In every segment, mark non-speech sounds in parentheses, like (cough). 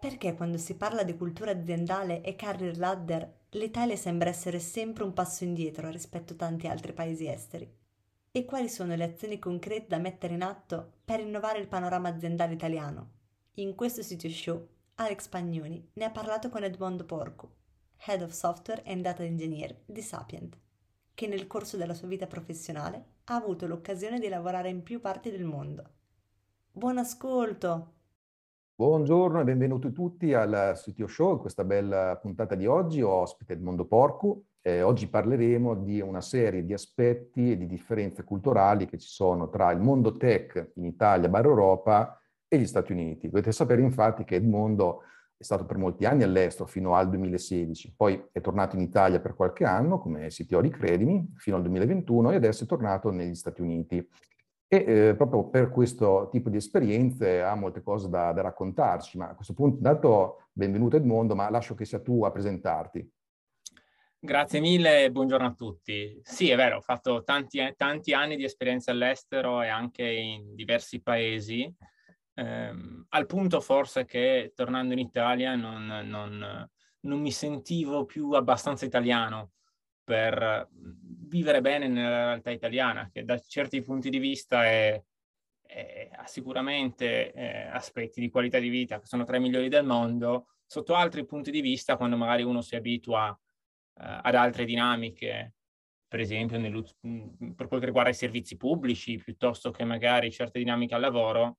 Perché quando si parla di cultura aziendale e career ladder, l'Italia sembra essere sempre un passo indietro rispetto a tanti altri paesi esteri? E quali sono le azioni concrete da mettere in atto per innovare il panorama aziendale italiano? In questo sito show, Alex Pagnoni ne ha parlato con Edmondo Porco, Head of Software and Data Engineer di Sapient, che nel corso della sua vita professionale ha avuto l'occasione di lavorare in più parti del mondo. Buon ascolto! Buongiorno e benvenuti tutti al CTO Show, questa bella puntata di oggi ho ospite Edmondo Porcu. Eh, oggi parleremo di una serie di aspetti e di differenze culturali che ci sono tra il mondo tech in Italia, bar Europa e gli Stati Uniti. Dovete sapere infatti che Edmondo è stato per molti anni all'estero fino al 2016, poi è tornato in Italia per qualche anno come CTO di Credimi fino al 2021 e adesso è tornato negli Stati Uniti. E eh, proprio per questo tipo di esperienze ha molte cose da, da raccontarci, ma a questo punto intanto benvenuto Edmondo, ma lascio che sia tu a presentarti. Grazie mille e buongiorno a tutti. Sì, è vero, ho fatto tanti, tanti anni di esperienza all'estero e anche in diversi paesi, ehm, al punto forse che tornando in Italia non, non, non mi sentivo più abbastanza italiano per vivere bene nella realtà italiana, che da certi punti di vista è, è, ha sicuramente eh, aspetti di qualità di vita che sono tra i migliori del mondo, sotto altri punti di vista, quando magari uno si abitua eh, ad altre dinamiche, per esempio per quel che riguarda i servizi pubblici, piuttosto che magari certe dinamiche al lavoro,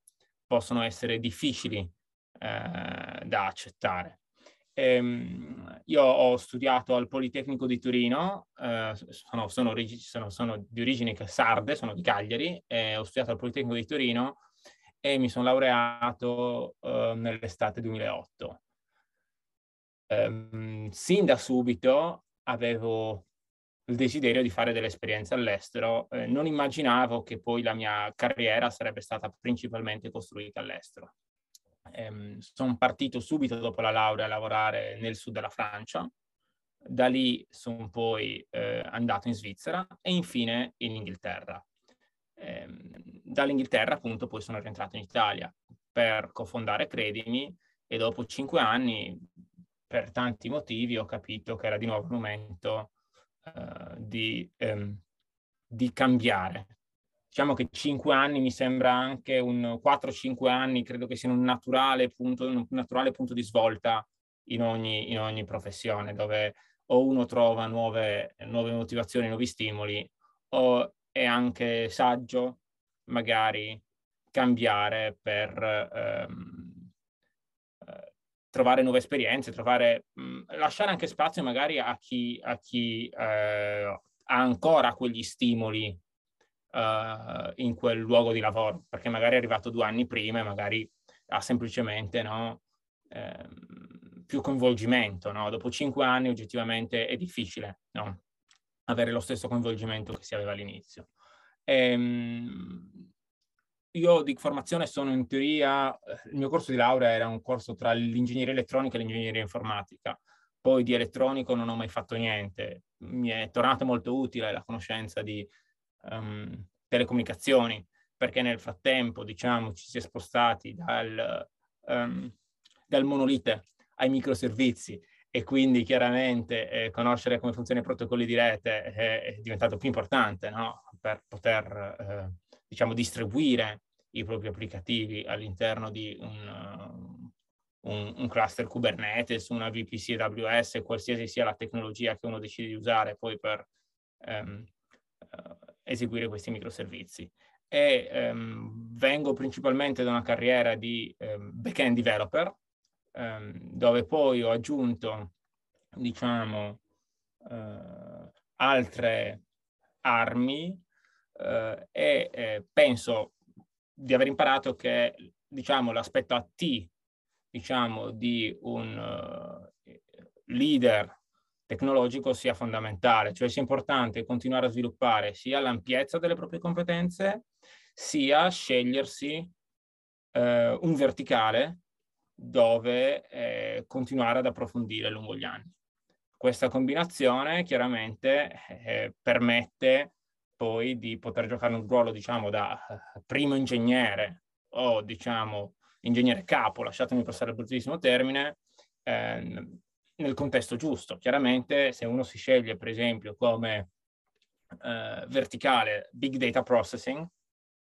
possono essere difficili eh, da accettare. Ehm, io ho studiato al Politecnico di Torino, eh, sono, sono, sono, sono, di origini sarde, sono di Cagliari, e ho studiato al Politecnico di Torino e mi sono laureato eh, nell'estate 2008. Ehm, sin da subito avevo il desiderio di fare delle esperienze all'estero. Eh, non immaginavo che poi la mia carriera sarebbe stata principalmente costruita all'estero ehm, sono partito subito dopo la laurea a lavorare nel sud della Francia, da lì sono poi eh, andato in Svizzera e infine in Inghilterra. Eh, dall'Inghilterra appunto poi sono rientrato in Italia per cofondare Credimi e dopo cinque anni per tanti motivi ho capito che era di nuovo il momento uh, di, um, di cambiare, diciamo che 5 anni mi sembra anche un 4-5 anni, credo che siano un naturale punto, un naturale punto di svolta in ogni, in ogni professione, dove o uno trova nuove, nuove motivazioni, nuovi stimoli, o è anche saggio magari cambiare per ehm, eh, trovare nuove esperienze, trovare, mh, lasciare anche spazio magari a chi, a chi eh, ha ancora quegli stimoli uh, in quel luogo di lavoro, perché magari è arrivato due anni prima e magari ha semplicemente no, ehm, più coinvolgimento. No? Dopo cinque anni oggettivamente è difficile no? avere lo stesso coinvolgimento che si aveva all'inizio. Ehm, io di formazione sono in teoria, il mio corso di laurea era un corso tra l'ingegneria elettronica e l'ingegneria informatica. Poi di elettronico non ho mai fatto niente. Mi è tornata molto utile la conoscenza di um, telecomunicazioni, perché nel frattempo, diciamo, ci si è spostati dal, um, dal monolite ai microservizi e quindi chiaramente eh, conoscere come funzionano i protocolli di rete è, è diventato più importante no? per poter, eh, diciamo, distribuire i propri applicativi all'interno di un, un, un, cluster Kubernetes, una VPC AWS, qualsiasi sia la tecnologia che uno decide di usare poi per um, eseguire questi microservizi. E ehm, vengo principalmente da una carriera di ehm, back-end developer, ehm, dove poi ho aggiunto, diciamo, eh, altre armi eh, e eh, penso di aver imparato che diciamo, l'aspetto AT diciamo, di un uh, leader tecnologico sia fondamentale, cioè sia importante continuare a sviluppare sia l'ampiezza delle proprie competenze, sia scegliersi eh, un verticale dove eh, continuare ad approfondire lungo gli anni. Questa combinazione chiaramente eh, permette poi di poter giocare un ruolo, diciamo, da eh, primo ingegnere o, diciamo, ingegnere capo, lasciatemi passare il bruttissimo termine, ehm, nel contesto giusto. Chiaramente se uno si sceglie, per esempio, come eh, verticale Big Data Processing,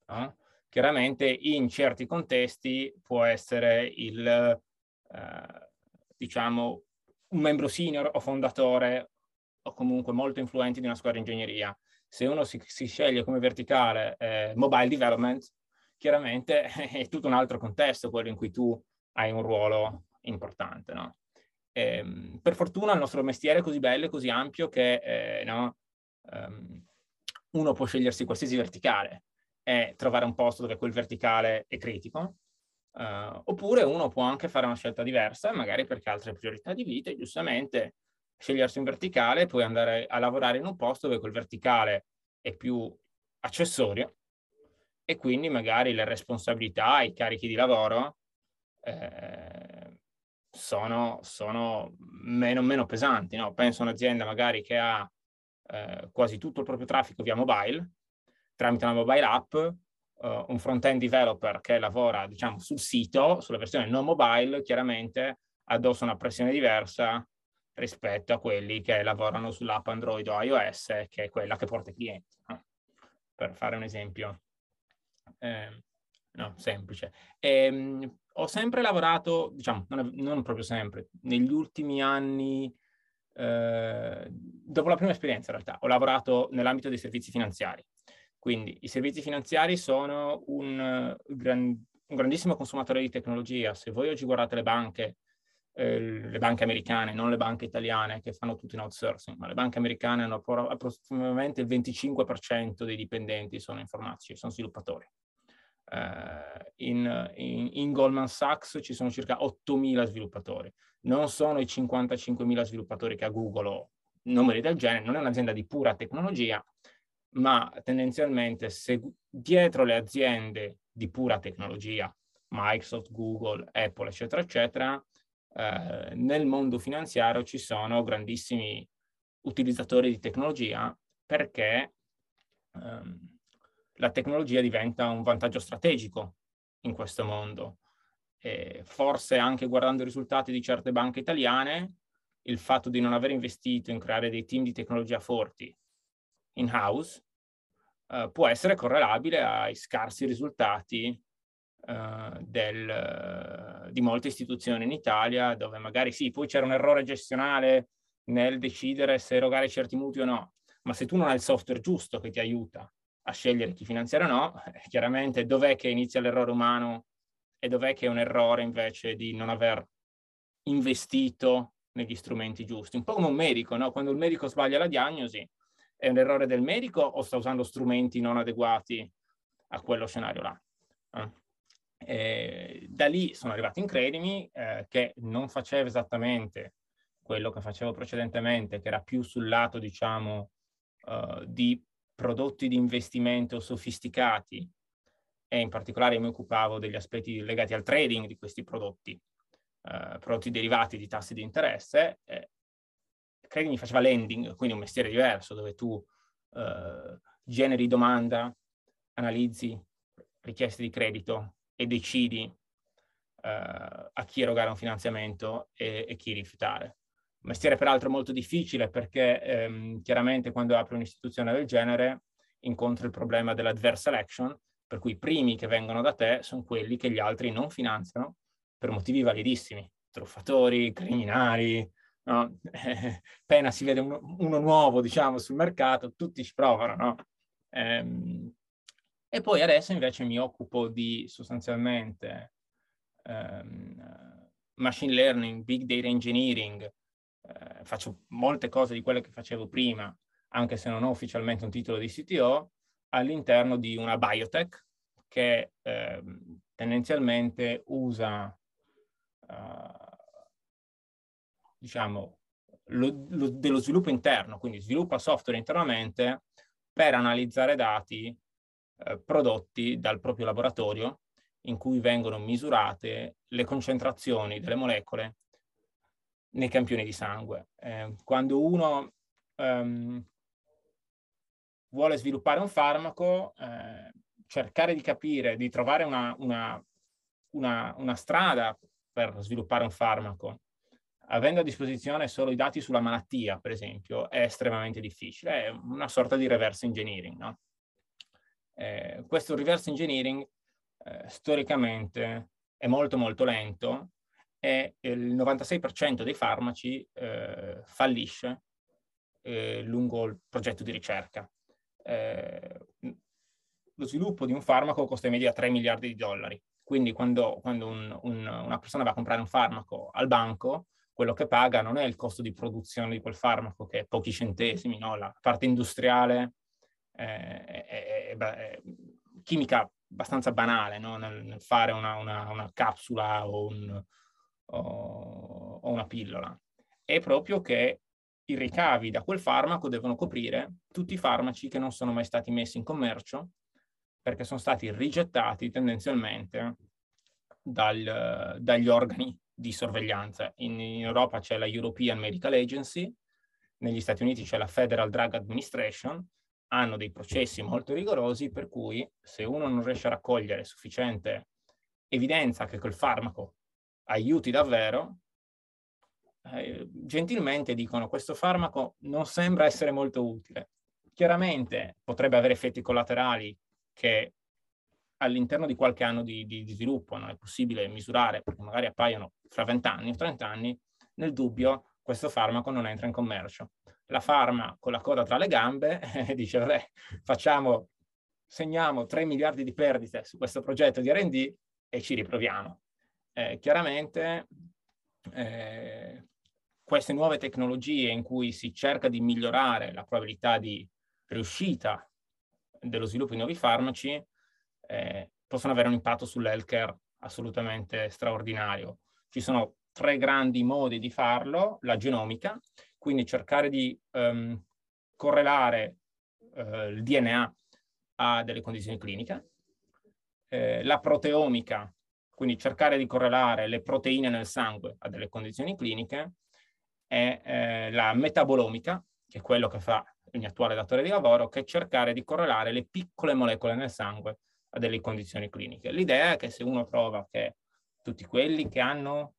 no? chiaramente in certi contesti può essere il, eh, diciamo, un membro senior o fondatore o comunque molto influente di una squadra di ingegneria. Se uno si, si sceglie come verticale eh, mobile development, chiaramente (laughs) è tutto un altro contesto quello in cui tu hai un ruolo importante, no? E, ehm, per fortuna il nostro mestiere è così bello e così ampio che eh, no, um, uno può scegliersi qualsiasi verticale e trovare un posto dove quel verticale è critico, uh, oppure uno può anche fare una scelta diversa, magari perché ha altre priorità di vita giustamente scegliersi un verticale e poi andare a lavorare in un posto dove quel verticale è più accessorio e quindi magari le responsabilità, i carichi di lavoro eh, sono, sono meno, meno, pesanti. No? Penso a un'azienda magari che ha eh, quasi tutto il proprio traffico via mobile, tramite una mobile app, uh, un front-end developer che lavora diciamo, sul sito, sulla versione non mobile, chiaramente addossa una pressione diversa rispetto a quelli che lavorano sull'app Android o iOS, che è quella che porta i clienti. No? Per fare un esempio eh, no, semplice. E, ehm, ho sempre lavorato, diciamo, non, non, proprio sempre, negli ultimi anni, eh, dopo la prima esperienza in realtà, ho lavorato nell'ambito dei servizi finanziari. Quindi i servizi finanziari sono un, gran, un grandissimo consumatore di tecnologia. Se voi oggi guardate le banche, eh, le banche americane, non le banche italiane che fanno tutto in outsourcing, ma le banche americane hanno approssimativamente il 25% dei dipendenti sono informatici, sono sviluppatori. Uh, in, in, in, Goldman Sachs ci sono circa 8.000 sviluppatori, non sono i 55.000 sviluppatori che ha Google o numeri del genere, non è un'azienda di pura tecnologia, ma tendenzialmente se dietro le aziende di pura tecnologia, Microsoft, Google, Apple, eccetera, eccetera, eh, nel mondo finanziario ci sono grandissimi utilizzatori di tecnologia perché ehm, la tecnologia diventa un vantaggio strategico in questo mondo. E forse anche guardando i risultati di certe banche italiane, il fatto di non aver investito in creare dei team di tecnologia forti in house eh, può essere correlabile ai scarsi risultati eh, del, di molte istituzioni in Italia, dove magari sì, poi c'era un errore gestionale nel decidere se erogare certi mutui o no, ma se tu non hai il software giusto che ti aiuta a scegliere chi finanziare o no, eh, chiaramente dov'è che inizia l'errore umano e dov'è che è un errore invece di non aver investito negli strumenti giusti. Un po' come un medico, no? Quando il medico sbaglia la diagnosi, è un errore del medico o sta usando strumenti non adeguati a quello scenario là? Eh? Da lì sono arrivati Incredimi, eh, che non faceva esattamente quello che facevo precedentemente, che era più sul lato, diciamo, uh, di prodotti di investimento sofisticati e in particolare mi occupavo degli aspetti legati al trading di questi prodotti, eh, prodotti derivati di tassi di interesse. Eh, mi faceva lending, quindi un mestiere diverso dove tu eh, generi domanda, analizzi richieste di credito e decidi eh, a chi erogare un finanziamento e, e chi rifiutare mestiere peraltro molto difficile perché ehm, chiaramente quando apri un'istituzione del genere incontri il problema dell'adverse selection, per cui i primi che vengono da te sono quelli che gli altri non finanziano per motivi validissimi, truffatori, criminali, no? (laughs) appena si vede uno, uno, nuovo diciamo sul mercato tutti ci provano, no? ehm, e poi adesso invece mi occupo di sostanzialmente ehm, machine learning, big data engineering, eh, faccio molte cose di quelle che facevo prima, anche se non ho ufficialmente un titolo di CTO, all'interno di una biotech che eh, tendenzialmente usa, uh, diciamo, lo, lo, dello sviluppo interno, quindi sviluppa software internamente per analizzare dati eh, prodotti dal proprio laboratorio in cui vengono misurate le concentrazioni delle molecole nei campioni di sangue. Eh, quando uno um, vuole sviluppare un farmaco, eh, cercare di capire, di trovare una, una, una, una strada per sviluppare un farmaco, avendo a disposizione solo i dati sulla malattia, per esempio, è estremamente difficile. È una sorta di reverse engineering. No? Eh, questo reverse engineering eh, storicamente è molto molto lento e il 96% dei farmaci eh, fallisce eh, lungo il progetto di ricerca. Eh, lo sviluppo di un farmaco costa in media 3 miliardi di dollari. Quindi quando, quando un, un, una persona va a comprare un farmaco al banco, quello che paga non è il costo di produzione di quel farmaco, che è pochi centesimi, no? la parte industriale eh, è, è, è, chimica abbastanza banale no? nel, nel, fare una, una, una capsula o, un, o, o una pillola. È proprio che i ricavi da quel farmaco devono coprire tutti i farmaci che non sono mai stati messi in commercio perché sono stati rigettati tendenzialmente dal, dagli organi di sorveglianza. In, in, Europa c'è la European Medical Agency, negli Stati Uniti c'è la Federal Drug Administration, hanno dei processi molto rigorosi per cui se uno non riesce a raccogliere sufficiente evidenza che quel farmaco aiuti davvero, eh, gentilmente dicono questo farmaco non sembra essere molto utile. Chiaramente potrebbe avere effetti collaterali che all'interno di qualche anno di, di, di, sviluppo non è possibile misurare perché magari appaiono fra 20 anni o 30 anni, nel dubbio questo farmaco non entra in commercio. La farma con la coda tra le gambe (laughs) dice, vabbè, facciamo, segniamo 3 miliardi di perdite su questo progetto di R&D e ci riproviamo. Eh, chiaramente eh, queste nuove tecnologie in cui si cerca di migliorare la probabilità di riuscita dello sviluppo di nuovi farmaci eh, possono avere un impatto sull'healthcare assolutamente straordinario. Ci sono tre grandi modi di farlo, la genomica, quindi cercare di um, correlare uh, il DNA a delle condizioni cliniche, eh, la proteomica, quindi cercare di correlare le proteine nel sangue a delle condizioni cliniche, e eh, la metabolomica, che è quello che fa il mio attuale datore di lavoro, che è cercare di correlare le piccole molecole nel sangue a delle condizioni cliniche. L'idea è che se uno trova che tutti quelli che hanno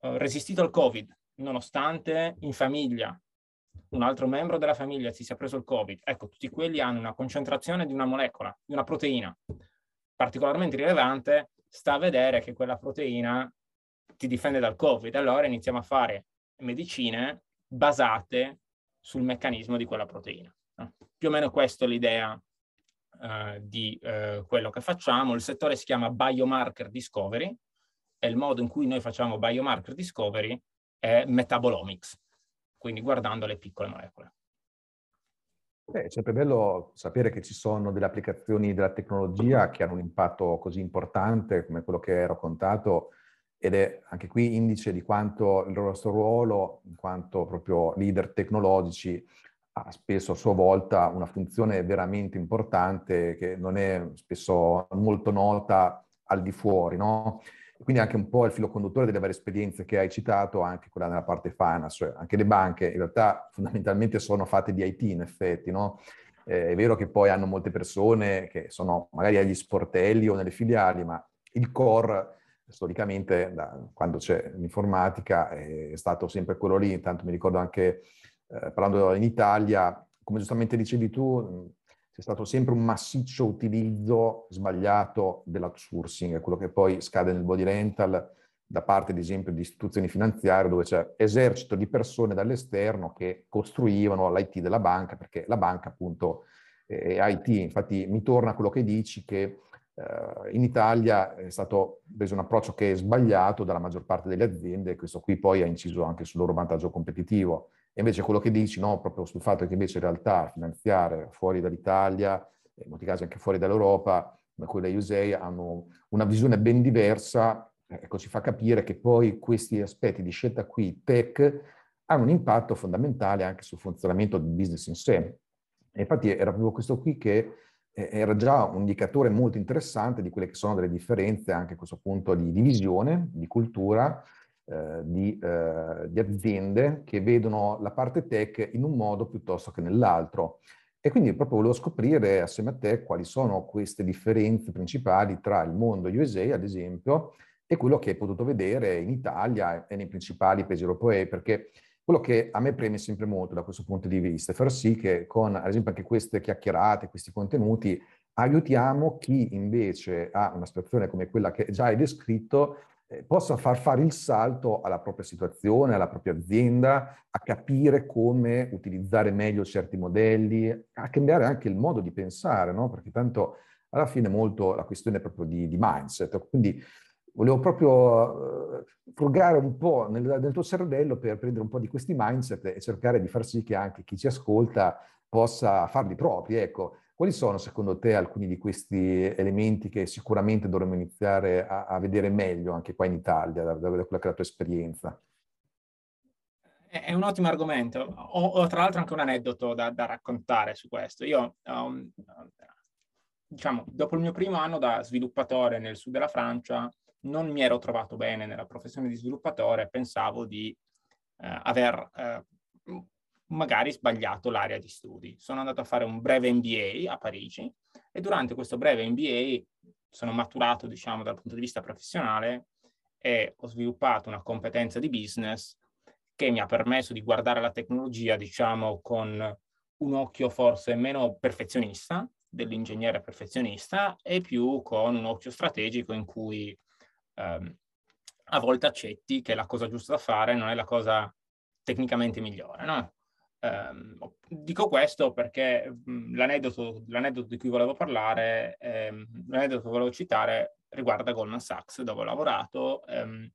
uh, resistito al Covid, nonostante in famiglia un altro membro della famiglia si sia preso il Covid, ecco, tutti quelli hanno una concentrazione di una molecola, di una proteina particolarmente rilevante, sta a vedere che quella proteina ti difende dal Covid. Allora iniziamo a fare medicine basate sul meccanismo di quella proteina. Più o meno questa è l'idea uh, di uh, quello che facciamo. Il settore si chiama Biomarker Discovery e il modo in cui noi facciamo Biomarker Discovery è Metabolomics, quindi guardando le piccole molecole. È sempre bello sapere che ci sono delle applicazioni della tecnologia che hanno un impatto così importante come quello che hai raccontato ed è anche qui indice di quanto il nostro ruolo, in quanto proprio leader tecnologici, ha spesso a sua volta una funzione veramente importante che non è spesso molto nota al di fuori, no? Quindi anche un po' il filo conduttore delle varie esperienze che hai citato, anche quella nella parte finance, cioè anche le banche in realtà fondamentalmente sono fatte di IT in effetti, no? Eh, è vero che poi hanno molte persone che sono magari agli sportelli o nelle filiali, ma il core storicamente, da, quando c'è l'informatica, è stato sempre quello lì. Intanto mi ricordo anche, eh, parlando in Italia, come giustamente dicevi tu, c'è stato sempre un massiccio utilizzo sbagliato dell'outsourcing, quello che poi scade nel body rental da parte, ad esempio, di istituzioni finanziarie dove c'è esercito di persone dall'esterno che costruivano l'IT della banca, perché la banca appunto è IT. Infatti mi torna quello che dici che eh, in Italia è stato preso un approccio che è sbagliato dalla maggior parte delle aziende e questo qui poi ha inciso anche sul loro vantaggio competitivo. E invece quello che dici, no, proprio sul fatto che invece in realtà finanziare fuori dall'Italia, in molti casi anche fuori dall'Europa, come quella USAID hanno una visione ben diversa, ecco, ci fa capire che poi questi aspetti di scelta qui tech hanno un impatto fondamentale anche sul funzionamento del business in sé. E infatti era proprio questo qui che eh, era già un indicatore molto interessante di quelle che sono delle differenze anche a questo punto di, di visione, di cultura, eh, di, eh, di, aziende che vedono la parte tech in un modo piuttosto che nell'altro. E quindi proprio volevo scoprire assieme a te quali sono queste differenze principali tra il mondo USA, ad esempio, e quello che hai potuto vedere in Italia e nei principali paesi europei, perché quello che a me preme sempre molto da questo punto di vista è far sì che con, ad esempio, anche queste chiacchierate, questi contenuti, aiutiamo chi invece ha una situazione come quella che già hai descritto, possa far fare il salto alla propria situazione, alla propria azienda, a capire come utilizzare meglio certi modelli, a cambiare anche il modo di pensare, no? Perché tanto alla fine molto la questione è proprio di, di mindset. Quindi volevo proprio uh, frugare un po' nel, nel, tuo cervello per prendere un po' di questi mindset e cercare di far sì che anche chi ci ascolta possa farli propri. Ecco, quali sono secondo te alcuni di questi elementi che sicuramente dovremmo iniziare a, a vedere meglio anche qua in Italia, da, da, quella che è la tua esperienza? È un ottimo argomento. Ho, ho tra l'altro anche un aneddoto da, da raccontare su questo. Io, um, diciamo, dopo il mio primo anno da sviluppatore nel sud della Francia, non mi ero trovato bene nella professione di sviluppatore, pensavo di eh, aver eh, magari sbagliato l'area di studi. Sono andato a fare un breve MBA a Parigi e durante questo breve MBA sono maturato, diciamo, dal punto di vista professionale e ho sviluppato una competenza di business che mi ha permesso di guardare la tecnologia, diciamo, con un occhio forse meno perfezionista dell'ingegnere perfezionista e più con un occhio strategico in cui ehm, a volte accetti che la cosa giusta da fare non è la cosa tecnicamente migliore, no? Um, dico questo perché mh, l'aneddoto, l'aneddoto, di cui volevo parlare, ehm, l'aneddoto che volevo citare riguarda Goldman Sachs, dove ho lavorato, ehm,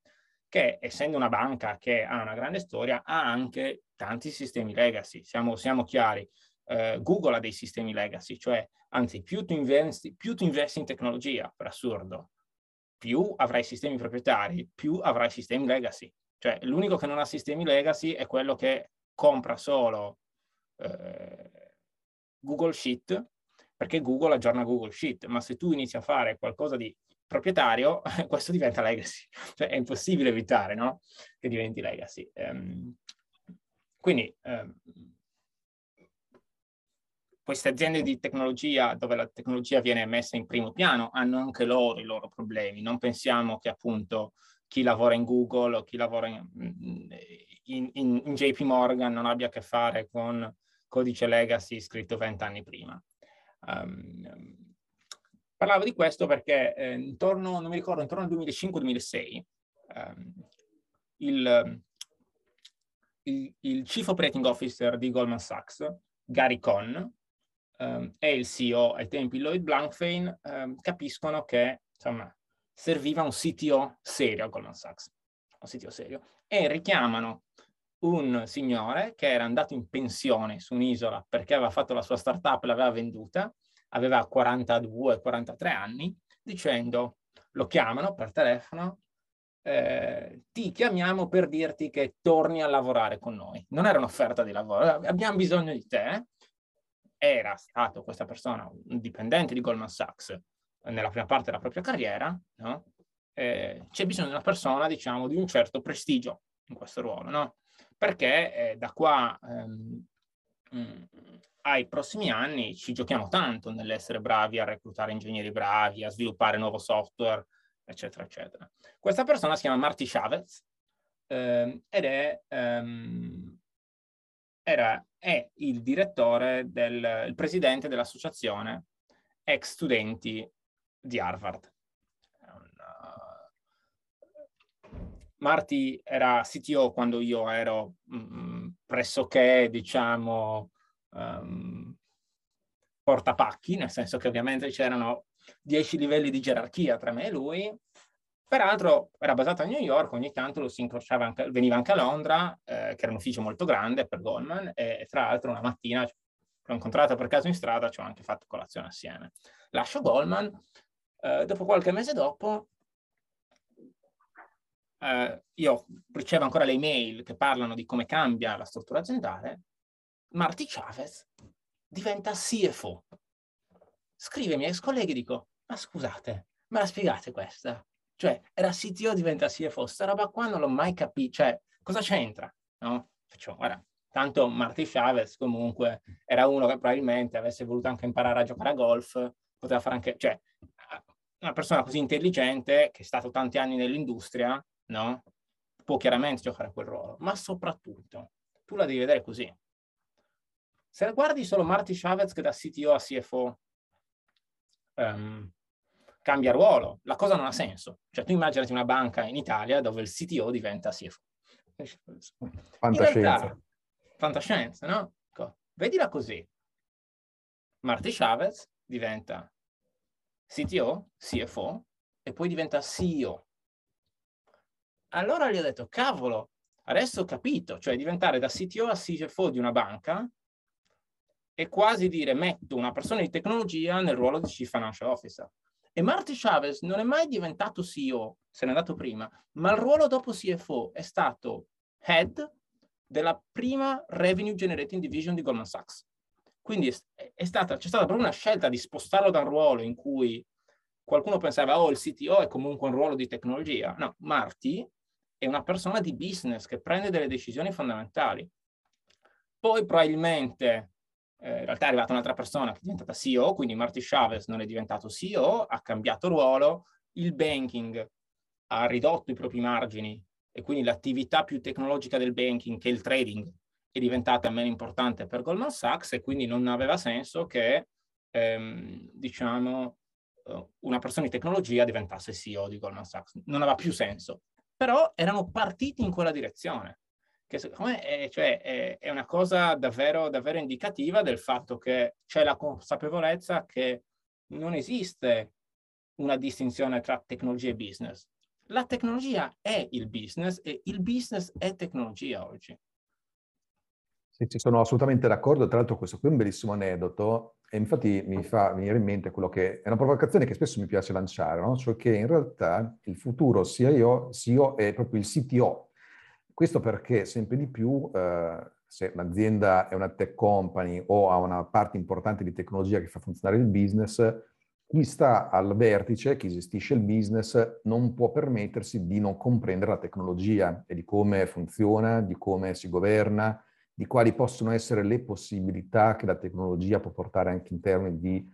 che essendo una banca che ha una grande storia, ha anche tanti sistemi legacy. Siamo, siamo chiari, eh, Google ha dei sistemi legacy, cioè anzi più tu, investi, più tu investi in tecnologia, per assurdo, più avrai sistemi proprietari, più avrai sistemi legacy. Cioè l'unico che non ha sistemi legacy è quello che compra solo eh, Google Sheet, perché Google aggiorna Google Sheet, ma se tu inizi a fare qualcosa di proprietario, (laughs) questo diventa legacy. Cioè è impossibile evitare no? che diventi legacy. Um, quindi um, queste aziende di tecnologia, dove la tecnologia viene messa in primo piano, hanno anche loro i loro problemi. Non pensiamo che appunto chi lavora in Google o chi lavora in, in, in, in JP Morgan non abbia a che fare con codice legacy scritto vent'anni prima. Um, parlavo di questo perché eh, intorno, non mi ricordo, intorno al 2005-2006 um, il, il, il Chief Operating Officer di Goldman Sachs, Gary Conn, um, e il CEO ai tempi Lloyd Blankfein capiscono che insomma serviva un CTO serio a Goldman Sachs, un CTO serio, e richiamano un signore che era andato in pensione su un'isola perché aveva fatto la sua startup e l'aveva venduta, aveva 42-43 anni, dicendo, lo chiamano per telefono, eh, ti chiamiamo per dirti che torni a lavorare con noi. Non era un'offerta di lavoro, abbiamo bisogno di te, era stato questa persona un dipendente di Goldman Sachs nella prima parte della propria carriera, no? Eh, c'è bisogno di una persona, diciamo, di un certo prestigio in questo ruolo, no? Perché eh, da qua ehm, mm, ai prossimi anni ci giochiamo tanto nell'essere bravi a reclutare ingegneri bravi, a sviluppare nuovo software, eccetera, eccetera. Questa persona si chiama Marty Chavez ehm, ed è ehm, era, è il direttore del il presidente dell'associazione ex studenti di Harvard. Marty era CTO quando io ero mh, mm, pressoché, diciamo, um, portapacchi, nel senso che ovviamente c'erano dieci livelli di gerarchia tra me e lui, Peraltro era basato a New York, ogni tanto lo si incrociava anche, veniva anche a Londra, eh, che era un ufficio molto grande per Goldman, e, tra l'altro una mattina l'ho incontrato per caso in strada, ci ho anche fatto colazione assieme. Lascio Goldman, Uh, dopo qualche mese dopo, uh, io ricevo ancora le email che parlano di come cambia la struttura aziendale, Marty Chavez diventa CFO. Scrive ai miei ex colleghi e dico, ma scusate, me la spiegate questa? Cioè, era CTO diventa CFO, sta roba qua non l'ho mai capito, cioè, cosa c'entra? No? Faccio, guarda, tanto Marty Chavez comunque era uno che probabilmente avesse voluto anche imparare a giocare a golf, poteva fare anche, cioè, una persona così intelligente, che è stato tanti anni nell'industria, no? Può chiaramente giocare a quel ruolo, ma soprattutto, tu la devi vedere così. Se guardi solo Marty Chavez che da CTO a CFO um, cambia ruolo, la cosa non ha senso. Cioè tu immaginati una banca in Italia dove il CTO diventa CFO. Fantascienza. Realtà, fantascienza, no? Ecco, vedila così. Marty Chavez diventa CTO, CFO e poi diventa CEO. Allora gli ho detto, cavolo, adesso ho capito, cioè diventare da CTO a CFO di una banca è quasi dire metto una persona di tecnologia nel ruolo di Chief Financial Officer. E Marty Chavez non è mai diventato CEO, se n'è andato prima, ma il ruolo dopo CFO è stato head della prima Revenue Generating Division di Goldman Sachs. Quindi è, stata, c'è stata proprio una scelta di spostarlo da un ruolo in cui qualcuno pensava, oh, il CTO è comunque un ruolo di tecnologia. No, Marty è una persona di business che prende delle decisioni fondamentali. Poi probabilmente eh, in realtà è arrivata un'altra persona che è diventata CEO, quindi Marty Chavez non è diventato CEO, ha cambiato ruolo, il banking ha ridotto i propri margini e quindi l'attività più tecnologica del banking, che è il trading, è diventata meno importante per Goldman Sachs e quindi non aveva senso che, ehm, diciamo, eh, una persona di tecnologia diventasse CEO di Goldman Sachs. Non aveva più senso. Però erano partiti in quella direzione che secondo me è, cioè, è, è, una cosa davvero, davvero indicativa del fatto che c'è la consapevolezza che non esiste una distinzione tra tecnologia e business. La tecnologia è il business e il business è tecnologia oggi. Sì, ci sono assolutamente d'accordo. Tra l'altro questo qui è un bellissimo aneddoto e infatti mi fa venire in mente quello che è una provocazione che spesso mi piace lanciare, no? cioè che in realtà il futuro sia io, CEO è proprio il CTO, questo perché sempre di più, eh, se un'azienda è una tech company o ha una parte importante di tecnologia che fa funzionare il business, chi sta al vertice, chi gestisce il business, non può permettersi di non comprendere la tecnologia e di come funziona, di come si governa, di quali possono essere le possibilità che la tecnologia può portare anche in termini di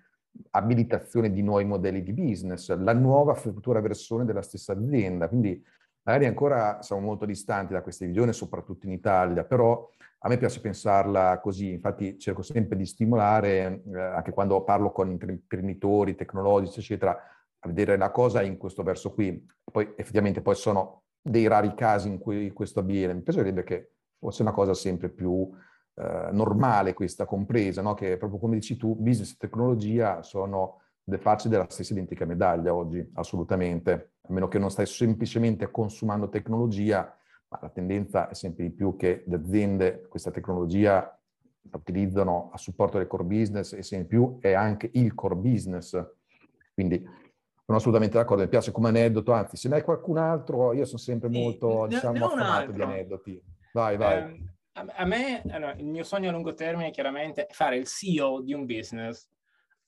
abilitazione di nuovi modelli di business, la nuova futura versione della stessa azienda. Quindi Magari ancora siamo molto distanti da queste visioni, soprattutto in Italia, però a me piace pensarla così, infatti cerco sempre di stimolare, eh, anche quando parlo con imprenditori tecnologici, eccetera, a vedere la cosa in questo verso qui. Poi effettivamente poi sono dei rari casi in cui questo avviene. Mi piacerebbe che fosse una cosa sempre più eh, normale questa compresa, no? che proprio come dici tu, business e tecnologia sono le facce della stessa identica medaglia oggi, assolutamente. A meno che non stai semplicemente consumando tecnologia, ma la tendenza è sempre di più che le aziende questa tecnologia la utilizzano a supporto del core business e sempre più è anche il core business. Quindi sono assolutamente d'accordo, mi piace come aneddoto, anzi se ne hai qualcun altro, io sono sempre molto, sì, diciamo, affamato di aneddoti. Vai, vai. Um, a me, allora, il mio sogno a lungo termine chiaramente è fare il CEO di un business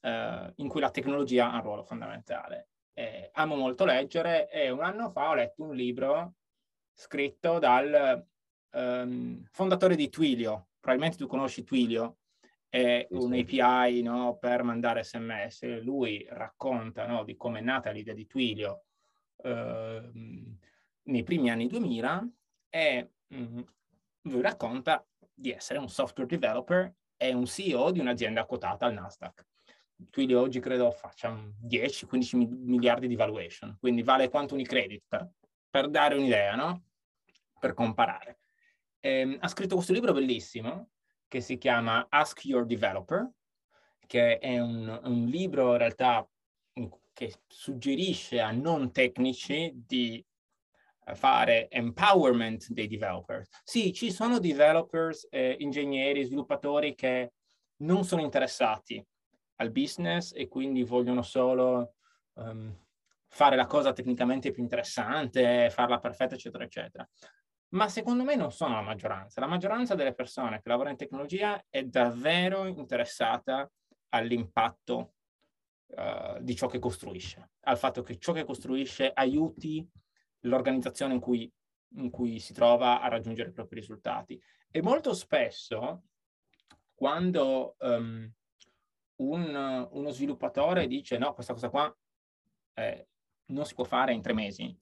eh, in cui la tecnologia ha un ruolo fondamentale. Eh, amo molto leggere e un anno fa ho letto un libro scritto dal um, fondatore di Twilio, probabilmente tu conosci Twilio, è un API no, per mandare sms. Lui racconta no, di come è nata l'idea di Twilio uh, nei primi anni 2000 e um, lui racconta di essere un software developer e un CEO di un'azienda quotata al Nasdaq. Twilio oggi credo faccia 10-15 miliardi di valuation, quindi vale quanto Unicredit, per, per dare un'idea, no? Per comparare. Eh, ha scritto questo libro bellissimo che si chiama Ask Your Developer, che è un, un libro in realtà che suggerisce a non tecnici di fare empowerment dei developers. Sì, ci sono developers, eh, ingegneri, sviluppatori che non sono interessati al business e quindi vogliono solo um, fare la cosa tecnicamente più interessante, farla perfetta, eccetera, eccetera. Ma secondo me non sono la maggioranza. La maggioranza delle persone che lavorano in tecnologia è davvero interessata all'impatto uh, di ciò che costruisce, al fatto che ciò che costruisce aiuti l'organizzazione in cui, in cui si trova a raggiungere i propri risultati. E molto spesso, quando um, un, uno sviluppatore dice no, questa cosa qua eh, non si può fare in tre mesi,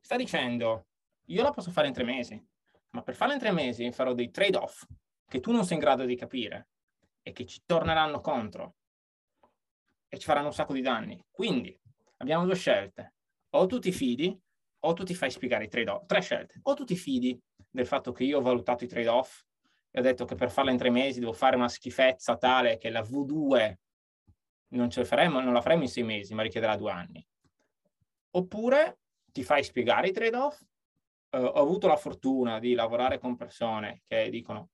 sta dicendo io la posso fare in tre mesi, ma per farla in tre mesi farò dei trade-off che tu non sei in grado di capire e che ci torneranno contro e ci faranno un sacco di danni. Quindi abbiamo due scelte. O tu ti fidi o tu ti fai spiegare i trade-off. Tre scelte. O tu ti fidi del fatto che io ho valutato i trade-off e ho detto che per farla in tre mesi devo fare una schifezza tale che la V2 non, ce la faremo, non la faremo in sei mesi, ma richiederà due anni. Oppure ti fai spiegare i trade-off. Uh, ho avuto la fortuna di lavorare con persone che dicono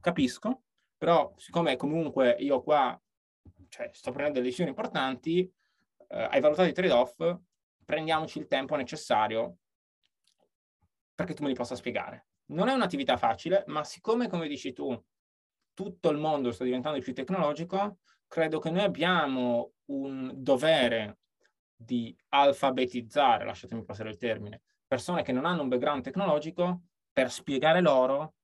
capisco, però siccome comunque io qua cioè, sto prendendo decisioni importanti, uh, hai valutato i trade-off, prendiamoci il tempo necessario perché tu me li possa spiegare. Non è un'attività facile, ma siccome, come dici tu, tutto il mondo sta diventando più tecnologico, credo che noi abbiamo un dovere di alfabetizzare, lasciatemi passare il termine, persone che non hanno un background tecnologico per spiegare loro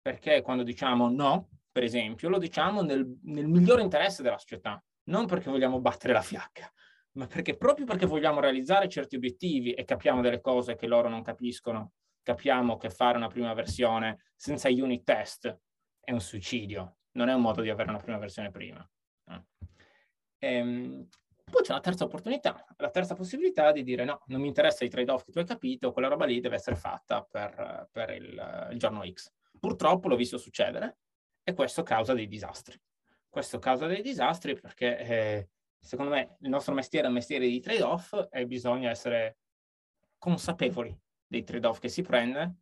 perché quando diciamo no, per esempio, lo diciamo nel, nel migliore interesse della società, non perché vogliamo battere la fiacca, ma perché proprio perché vogliamo realizzare certi obiettivi e capiamo delle cose che loro non capiscono, capiamo che fare una prima versione senza unit test è un suicidio, non è un modo di avere una prima versione prima. Ehm, poi c'è una terza opportunità, la terza possibilità di dire no, non mi interessa i trade-off che tu hai capito, quella roba lì deve essere fatta per, per il, il giorno X. Purtroppo l'ho visto succedere e questo causa dei disastri. Questo causa dei disastri perché eh, secondo me il nostro mestiere è un mestiere di trade-off e bisogna essere consapevoli dei trade-off che si prende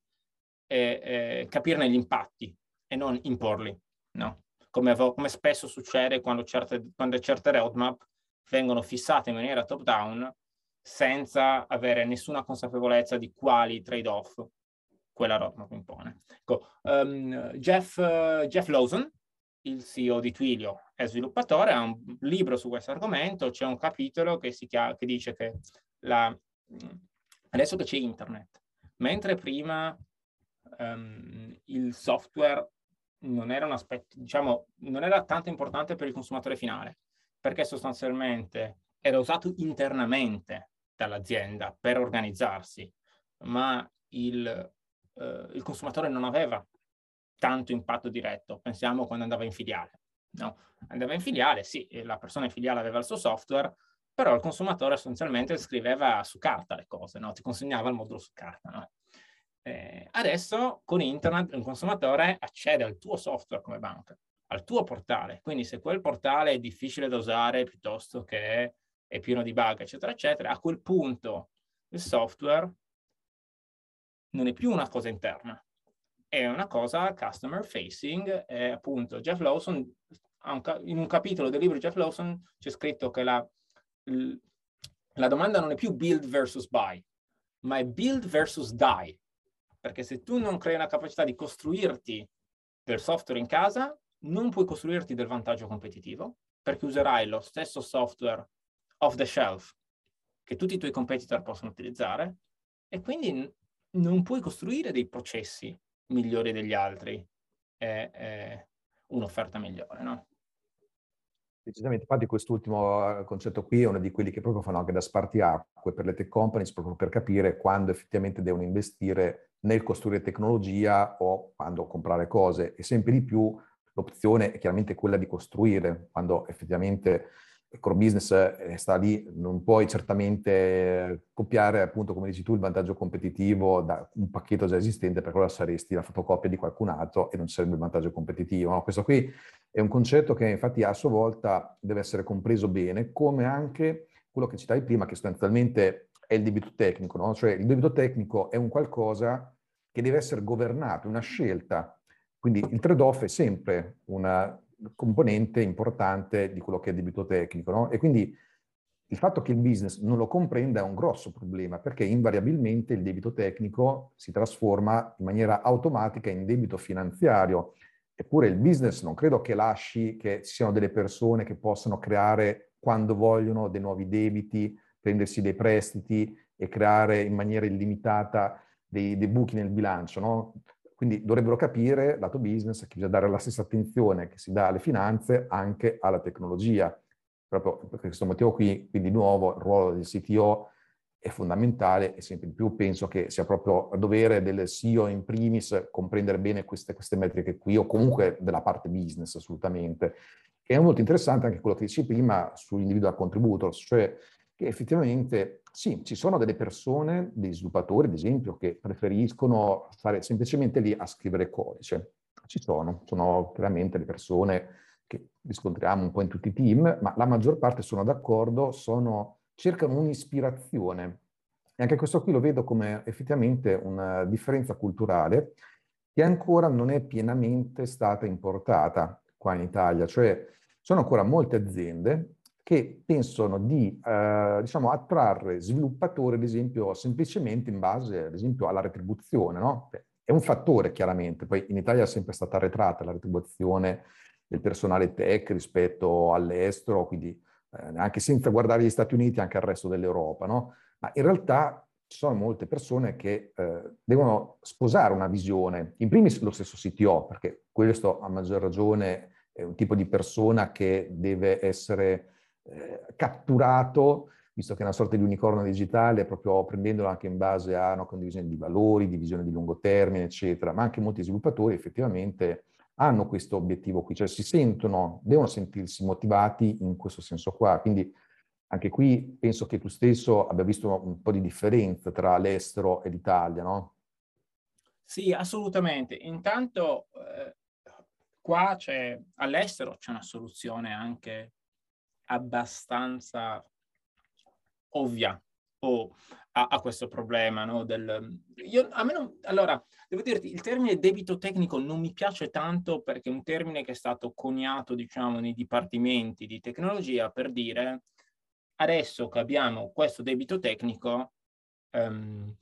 e, e capirne gli impatti e non imporli, no? Come, come spesso succede quando certe, quando certe roadmap vengono fissate in maniera top-down senza avere nessuna consapevolezza di quali trade-off quella roadmap impone. Ecco, um, Jeff, uh, Jeff Lawson, il CEO di Twilio, è sviluppatore, ha un libro su questo argomento, c'è un capitolo che, chiama, che dice che la, adesso che c'è internet, mentre prima um, il software non era un aspetto, diciamo, non era tanto importante per il consumatore finale, perché sostanzialmente era usato internamente dall'azienda per organizzarsi, ma il, eh, il consumatore non aveva tanto impatto diretto. Pensiamo quando andava in filiale. No? Andava in filiale, sì, la persona in filiale aveva il suo software, però il consumatore essenzialmente scriveva su carta le cose, no? ti consegnava il modulo su carta. No? Eh, adesso con internet un consumatore accede al tuo software come banca, al tuo portale, quindi se quel portale è difficile da usare piuttosto che è pieno di bug, eccetera, eccetera, a quel punto il software non è più una cosa interna, è una cosa customer facing e appunto Jeff Lawson in un capitolo del libro Jeff Lawson c'è scritto che la, la domanda non è più build versus buy ma è build versus die. Perché se tu non crei una capacità di costruirti del software in casa non puoi costruirti del vantaggio competitivo perché userai lo stesso software off the shelf che tutti i tuoi competitor possono utilizzare e quindi non puoi costruire dei processi migliori degli altri è, è un'offerta migliore, no? Decisamente, infatti quest'ultimo eh, concetto qui è uno di quelli che proprio fanno anche da spartiacque per le tech companies, proprio per capire quando effettivamente devono investire nel costruire tecnologia o quando comprare cose. E sempre di più l'opzione è chiaramente quella di costruire, quando effettivamente il core business sta lì, non puoi certamente copiare appunto come dici tu il vantaggio competitivo da un pacchetto già esistente perché allora saresti la fotocopia di qualcun altro e non sarebbe il vantaggio competitivo. No? Questo qui è un concetto che infatti a sua volta deve essere compreso bene, come anche quello che citavi prima, che sostanzialmente è il debito tecnico, no? cioè il debito tecnico è un qualcosa che deve essere governato, una scelta. Quindi il trade-off è sempre una componente importante di quello che è debito tecnico. No? E quindi il fatto che il business non lo comprenda è un grosso problema perché invariabilmente il debito tecnico si trasforma in maniera automatica in debito finanziario. Eppure il business non credo che lasci che ci siano delle persone che possano creare quando vogliono dei nuovi debiti, prendersi dei prestiti e creare in maniera illimitata dei, dei buchi nel bilancio. No? Quindi dovrebbero capire, lato business, che bisogna dare la stessa attenzione che si dà alle finanze anche alla tecnologia proprio per questo motivo qui, qui di nuovo il ruolo del CTO è fondamentale e sempre di più penso che sia proprio dovere del CEO in primis comprendere bene queste, queste metriche qui o comunque della parte business assolutamente. E è molto interessante anche quello che dici prima sugli individual contributors, cioè che effettivamente sì, ci sono delle persone, dei sviluppatori ad esempio, che preferiscono stare semplicemente lì a scrivere codice. Ci sono, sono veramente le persone che riscontriamo un po' in tutti i team, ma la maggior parte sono d'accordo, sono, cercano un'ispirazione. E anche questo qui lo vedo come effettivamente una differenza culturale che ancora non è pienamente stata importata qua in Italia, cioè sono ancora molte aziende che pensano di eh, diciamo, attrarre sviluppatori, ad esempio, semplicemente in base, ad esempio, alla retribuzione. No? È un fattore, chiaramente. Poi in Italia è sempre stata arretrata la retribuzione del personale tech rispetto all'estero, quindi eh, anche senza guardare gli Stati Uniti, anche al resto dell'Europa, no? Ma in realtà ci sono molte persone che eh, devono sposare una visione, in primis lo stesso CTO, perché questo a maggior ragione è un tipo di persona che deve essere eh, catturato, visto che è una sorta di unicorno digitale, proprio prendendolo anche in base a una condivisione di valori, di visione di lungo termine, eccetera, ma anche molti sviluppatori effettivamente hanno questo obiettivo qui, cioè si sentono, devono sentirsi motivati in questo senso qua. Quindi anche qui penso che tu stesso abbia visto un po' di differenza tra l'estero e l'Italia, no? Sì, assolutamente. Intanto eh, qua c'è, all'estero c'è una soluzione anche abbastanza ovvia o a, a questo problema, no? Del, io, a me allora, devo dirti, il termine debito tecnico non mi piace tanto perché è un termine che è stato coniato, diciamo, nei dipartimenti di tecnologia per dire adesso che abbiamo questo debito tecnico, um,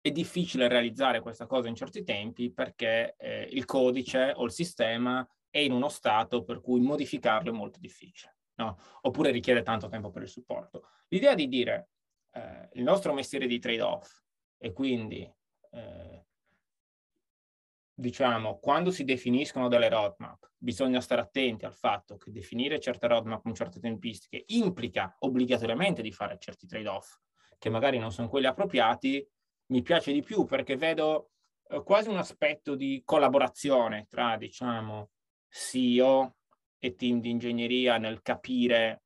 è difficile realizzare questa cosa in certi tempi perché eh, il codice o il sistema è in uno stato per cui modificarlo è molto difficile, no? oppure richiede tanto tempo per il supporto. L'idea di dire eh, il nostro mestiere di trade-off e quindi eh, diciamo quando si definiscono delle roadmap bisogna stare attenti al fatto che definire certe roadmap con certe tempistiche implica obbligatoriamente di fare certi trade-off che magari non sono quelli appropriati mi piace di più perché vedo eh, quasi un aspetto di collaborazione tra diciamo CEO e team di ingegneria nel capire